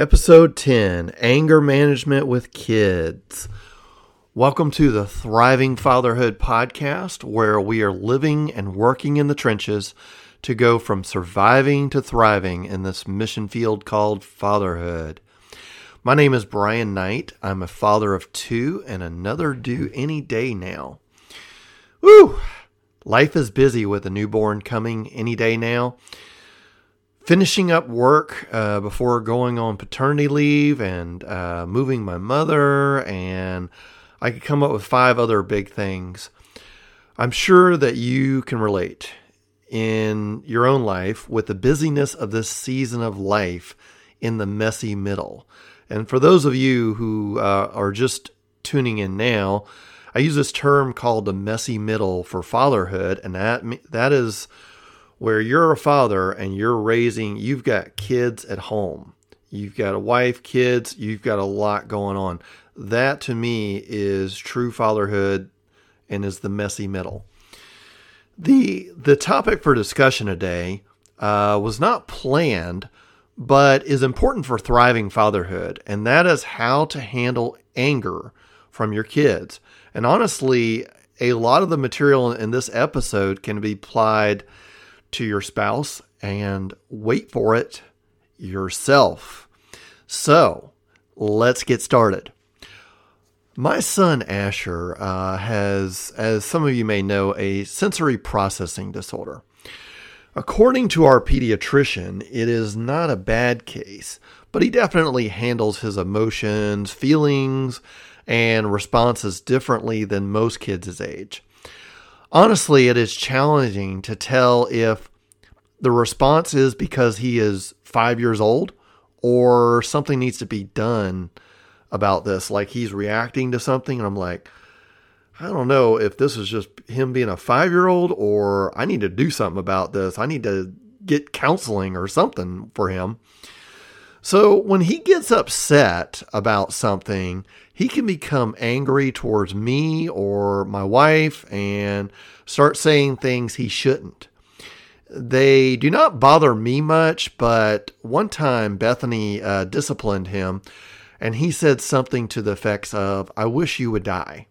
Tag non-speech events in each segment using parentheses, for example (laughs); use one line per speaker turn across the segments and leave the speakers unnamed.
Episode 10 Anger Management with Kids. Welcome to the Thriving Fatherhood podcast, where we are living and working in the trenches to go from surviving to thriving in this mission field called fatherhood. My name is Brian Knight. I'm a father of two and another due any day now. Woo! Life is busy with a newborn coming any day now finishing up work uh, before going on paternity leave and uh, moving my mother, and I could come up with five other big things. I'm sure that you can relate in your own life with the busyness of this season of life in the messy middle. And for those of you who uh, are just tuning in now, I use this term called the messy middle for fatherhood, and that that is where you're a father and you're raising, you've got kids at home. You've got a wife, kids, you've got a lot going on. That to me is true fatherhood and is the messy middle. The the topic for discussion today uh, was not planned, but is important for thriving fatherhood, and that is how to handle anger from your kids. And honestly, a lot of the material in this episode can be applied to your spouse and wait for it yourself. So let's get started. My son Asher uh, has, as some of you may know, a sensory processing disorder. According to our pediatrician, it is not a bad case, but he definitely handles his emotions, feelings, and responses differently than most kids his age. Honestly, it is challenging to tell if the response is because he is five years old or something needs to be done about this. Like he's reacting to something, and I'm like, I don't know if this is just him being a five year old or I need to do something about this. I need to get counseling or something for him. So when he gets upset about something, he can become angry towards me or my wife and start saying things he shouldn't. They do not bother me much, but one time Bethany uh, disciplined him and he said something to the effects of, I wish you would die.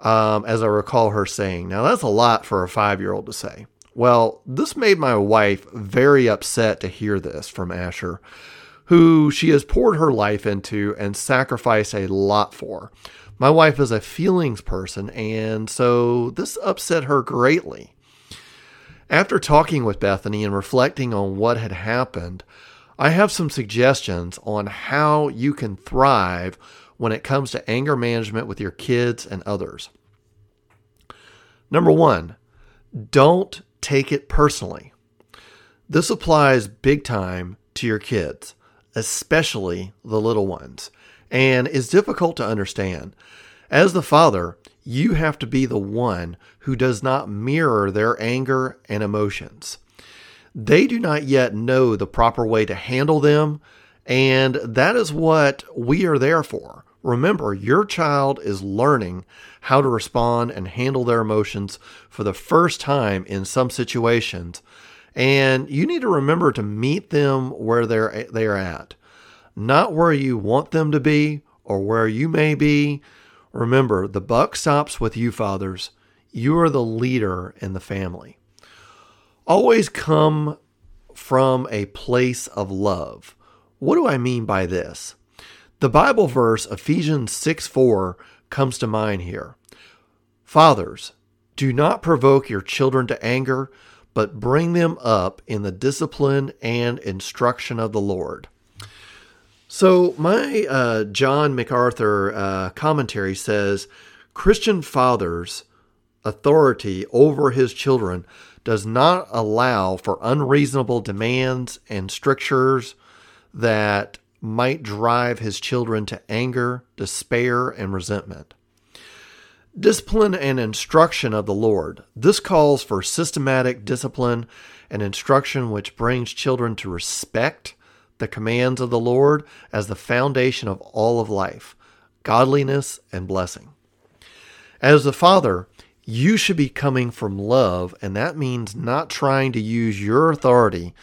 Um, as I recall her saying. Now, that's a lot for a five year old to say. Well, this made my wife very upset to hear this from Asher, who she has poured her life into and sacrificed a lot for. My wife is a feelings person, and so this upset her greatly. After talking with Bethany and reflecting on what had happened, I have some suggestions on how you can thrive when it comes to anger management with your kids and others. Number one, don't take it personally. This applies big time to your kids, especially the little ones, and is difficult to understand. As the father, you have to be the one who does not mirror their anger and emotions. They do not yet know the proper way to handle them, and that is what we are there for. Remember, your child is learning how to respond and handle their emotions for the first time in some situations. And you need to remember to meet them where they're they are at. Not where you want them to be or where you may be. Remember, the buck stops with you fathers. You are the leader in the family. Always come from a place of love. What do I mean by this? The Bible verse Ephesians 6 4 comes to mind here. Fathers, do not provoke your children to anger, but bring them up in the discipline and instruction of the Lord. So, my uh, John MacArthur uh, commentary says Christian fathers' authority over his children does not allow for unreasonable demands and strictures that might drive his children to anger, despair, and resentment. Discipline and instruction of the Lord. This calls for systematic discipline and instruction which brings children to respect the commands of the Lord as the foundation of all of life, godliness, and blessing. As the Father, you should be coming from love, and that means not trying to use your authority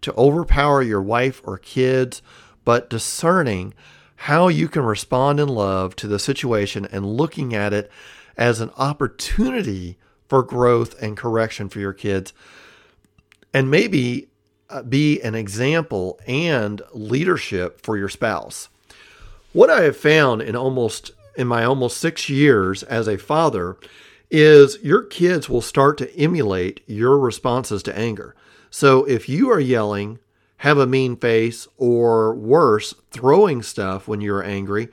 to overpower your wife or kids but discerning how you can respond in love to the situation and looking at it as an opportunity for growth and correction for your kids. And maybe Uh, be an example and leadership for your spouse. What I have found in almost in my almost 6 years as a father is your kids will start to emulate your responses to anger. So if you are yelling, have a mean face, or worse, throwing stuff when you're angry,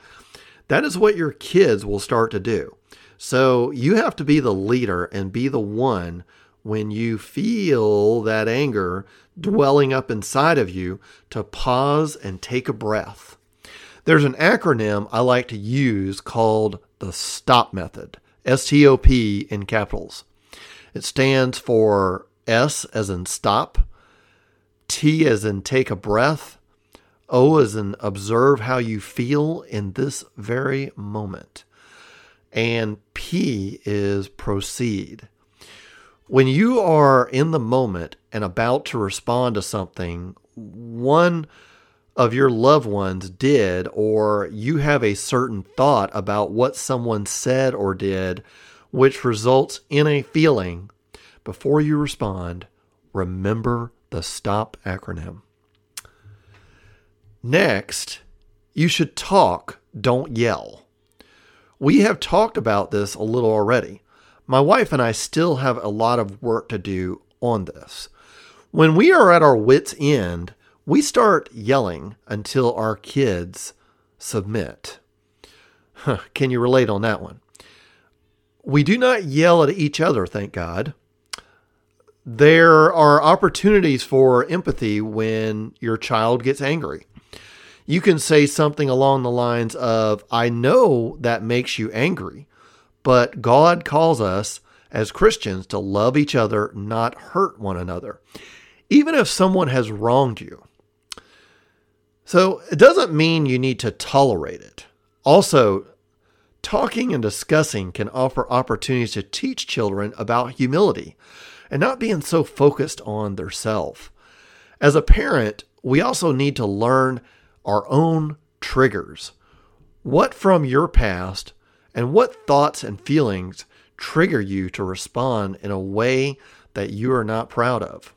that is what your kids will start to do. So you have to be the leader and be the one when you feel that anger dwelling up inside of you to pause and take a breath. There's an acronym I like to use called the STOP method, S T O P in capitals. It stands for S as in stop, T as in take a breath, O as in observe how you feel in this very moment, and P is proceed. When you are in the moment and about to respond to something, one of your loved ones did, or you have a certain thought about what someone said or did, which results in a feeling, before you respond, remember the STOP acronym. Next, you should talk, don't yell. We have talked about this a little already. My wife and I still have a lot of work to do on this. When we are at our wits' end, we start yelling until our kids submit. Huh, can you relate on that one? We do not yell at each other, thank God. There are opportunities for empathy when your child gets angry. You can say something along the lines of, I know that makes you angry, but God calls us as Christians to love each other, not hurt one another, even if someone has wronged you. So it doesn't mean you need to tolerate it. Also, talking and discussing can offer opportunities to teach children about humility and not being so focused on their self. As a parent, we also need to learn our own triggers. What from your past and what thoughts and feelings trigger you to respond in a way that you are not proud of?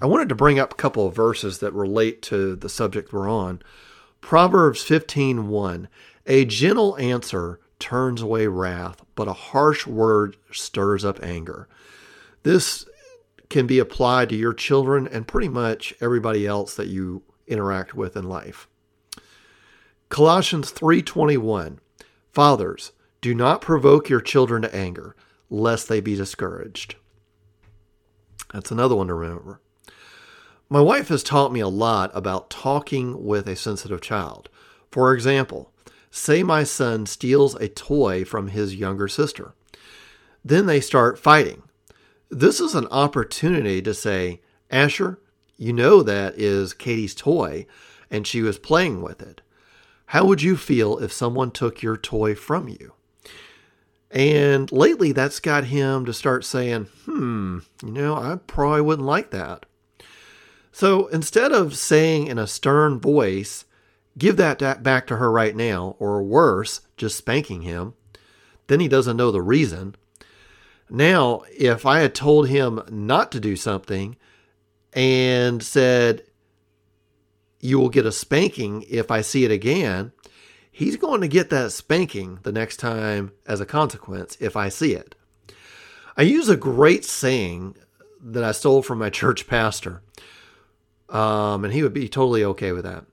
I wanted to bring up a couple of verses that relate to the subject we're on. Proverbs 15:1 A gentle answer turns away wrath, but a harsh word stirs up anger. This can be applied to your children and pretty much everybody else that you interact with in life. Colossians 3:21 Fathers, do not provoke your children to anger, lest they be discouraged. That's another one to remember. My wife has taught me a lot about talking with a sensitive child. For example, say my son steals a toy from his younger sister. Then they start fighting. This is an opportunity to say, Asher, you know that is Katie's toy, and she was playing with it. How would you feel if someone took your toy from you? And lately, that's got him to start saying, hmm, you know, I probably wouldn't like that. So instead of saying in a stern voice, give that back to her right now, or worse, just spanking him, then he doesn't know the reason. Now, if I had told him not to do something and said, you will get a spanking if I see it again, he's going to get that spanking the next time as a consequence if I see it. I use a great saying that I stole from my (laughs) church pastor um, and he would be totally okay with that.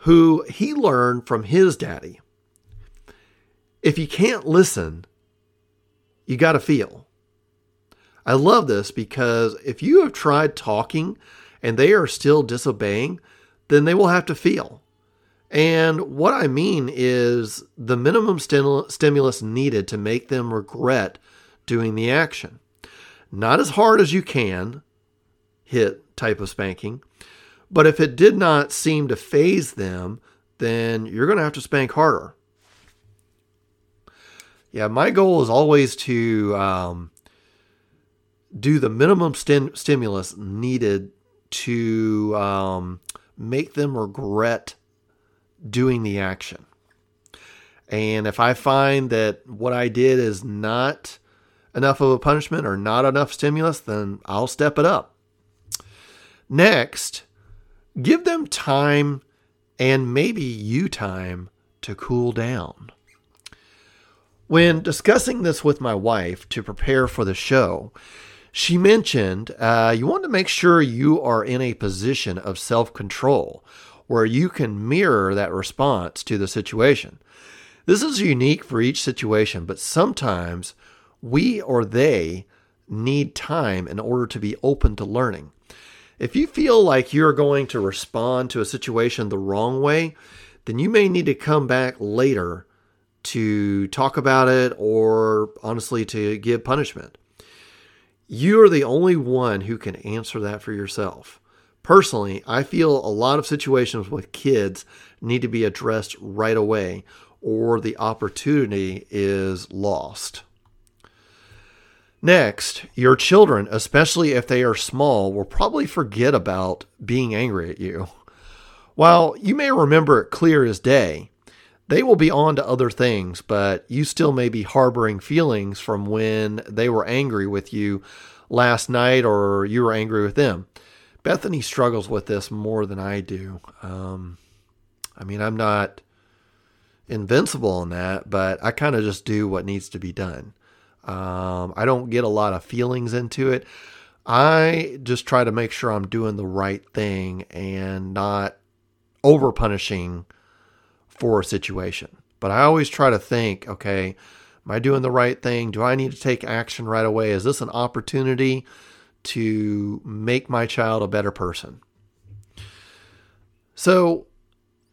Who he learned from his daddy. If you can't listen, you got to feel. I love this because if you have tried talking and they are still disobeying, then they will have to feel. And what I mean is the minimum stimulus needed to make them regret doing the action. Not as hard as you can hit type of spanking, but if it did not seem to faze them, then you're going to have to spank harder. Yeah, my goal is always to um, do the minimum stimulus needed to um, make them regret doing the action. And if I find that what I did is not enough of a punishment or not enough stimulus, then I'll step it up. Next, give them time and maybe you time to cool down. When discussing this with my wife to prepare for the show, she mentioned uh, you want to make sure you are in a position of self control where you can mirror that response to the situation. This is unique for each situation, but sometimes we or they need time in order to be open to learning. If you feel like you're going to respond to a situation the wrong way, then you may need to come back later to talk about it or honestly to give punishment. You're the only one who can answer that for yourself. Personally, I feel a lot of situations with kids need to be addressed right away, or the opportunity is lost. Next, your children, especially if they are small, will probably forget about being angry at you. While you may remember it clear as day, they will be on to other things, but you still may be harboring feelings from when they were angry with you last night or you were angry with them. Bethany struggles with this more than I do. Um, I mean, I'm not invincible in that, but I kind of just do what needs to be done. Um, I don't get a lot of feelings into it. I just try to make sure I'm doing the right thing and not over punishing for a situation. But I always try to think, okay, am I doing the right thing? Do I need to take action right away? Is this an opportunity to make my child a better person? So,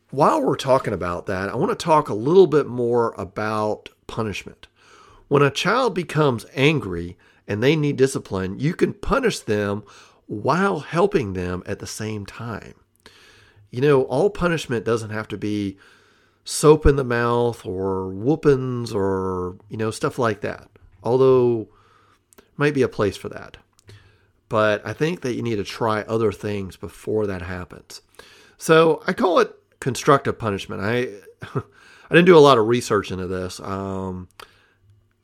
while we're talking about that, I want to talk a little bit more about punishment. When a child becomes angry and they need discipline, you can punish them while helping them at the same time. You know, all punishment doesn't have to be soap in the mouth or whoopings or, you know, stuff like that. Although, might be a place for that. But I think that you need to try other things before that happens. So I call it constructive punishment. I (laughs) I didn't do a lot of research into this. Um,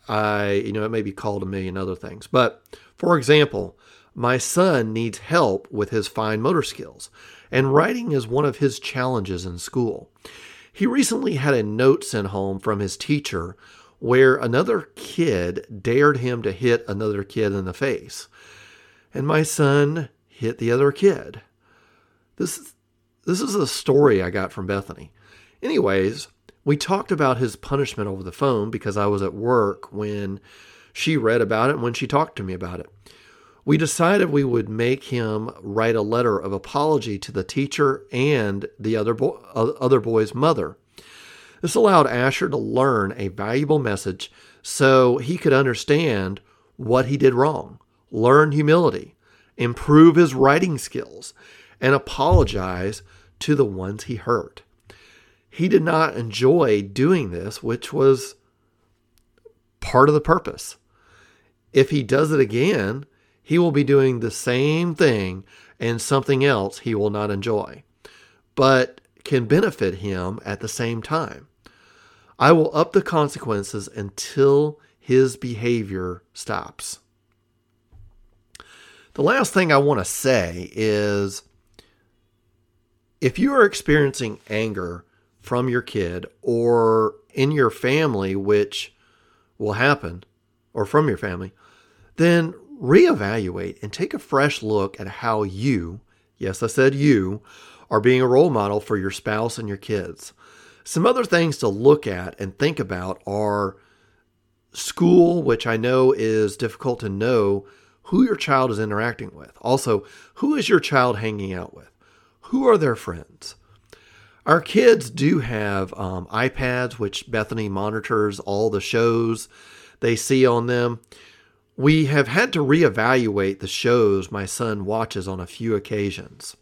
I you know it may be called a million other things, but for example, my son needs help with his fine motor skills, and writing is one of his challenges in school. He recently had a note sent home from his teacher where another kid dared him to hit another kid in the face. And my son hit the other kid. This, this is a story I got from Bethany. Anyways, we talked about his punishment over the phone because I was at work when she read about it and when she talked to me about it we decided we would make him write a letter of apology to the teacher and the other, bo- other boy's mother. This allowed Asher to learn a valuable message so he could understand what he did wrong, learn humility, improve his writing skills, and apologize to the ones he hurt. He did not enjoy doing this, which was part of the purpose. If he does it again, he will be doing the same thing and something else he will not enjoy, but can benefit him at the same time. I will up the consequences until his behavior stops. The last thing I want to say is if you are experiencing anger from your kid or in your family, which will happen, or from your family, then reevaluate and take a fresh look at how you, yes, I said you, are being a role model for your spouse and your kids. Some other things to look at and think about are school, which I know is difficult to know who your child is interacting with. Also, who is your child hanging out with? Who are their friends? Our kids do have um, iPads, which Bethany monitors all the shows they see on them. We have had to reevaluate the shows my son watches on a few occasions.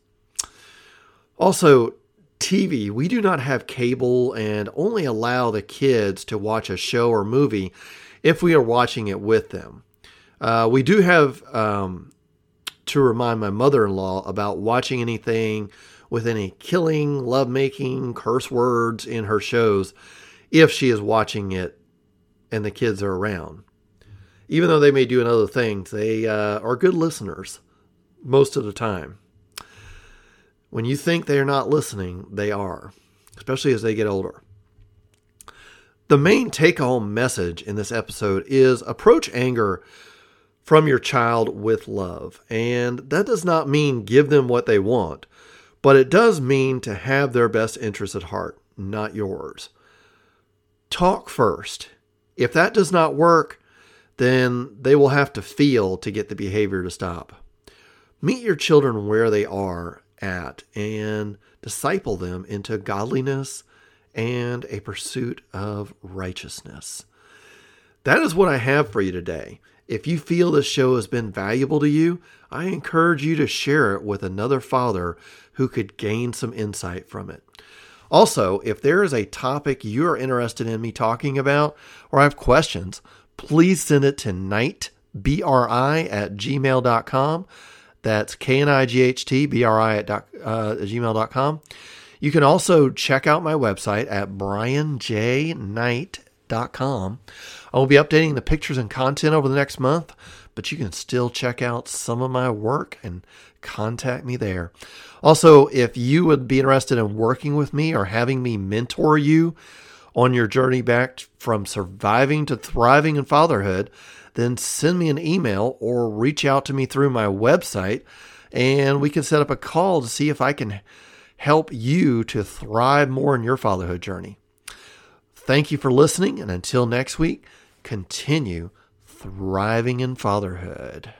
Also, TV, we do not have cable and only allow the kids to watch a show or movie if we are watching it with them. Uh, we do have um, to remind my mother in law about watching anything with any killing, lovemaking, curse words in her shows if she is watching it and the kids are around. Even though they may do other things, they uh, are good listeners most of the time. When you think they are not listening, they are, especially as they get older. The main take home message in this episode is approach anger from your child with love. And that does not mean give them what they want, but it does mean to have their best interests at heart, not yours. Talk first. If that does not work, then they will have to feel to get the behavior to stop. Meet your children where they are at and disciple them into godliness and a pursuit of righteousness. That is what I have for you today. If you feel this show has been valuable to you, I encourage you to share it with another father who could gain some insight from it. Also, if there is a topic you are interested in me talking about or I have questions, please send it to knightbri at gmail.com. That's K-N-I-G-H-T-B-R-I at doc, uh, gmail.com. You can also check out my website at brianjknight.com. I will be updating the pictures and content over the next month, but you can still check out some of my work and contact me there. Also, if you would be interested in working with me or having me mentor you on your journey back from surviving to thriving in fatherhood, then send me an email or reach out to me through my website and we can set up a call to see if I can help you to thrive more in your fatherhood journey. Thank you for listening, and until next week, continue thriving in fatherhood.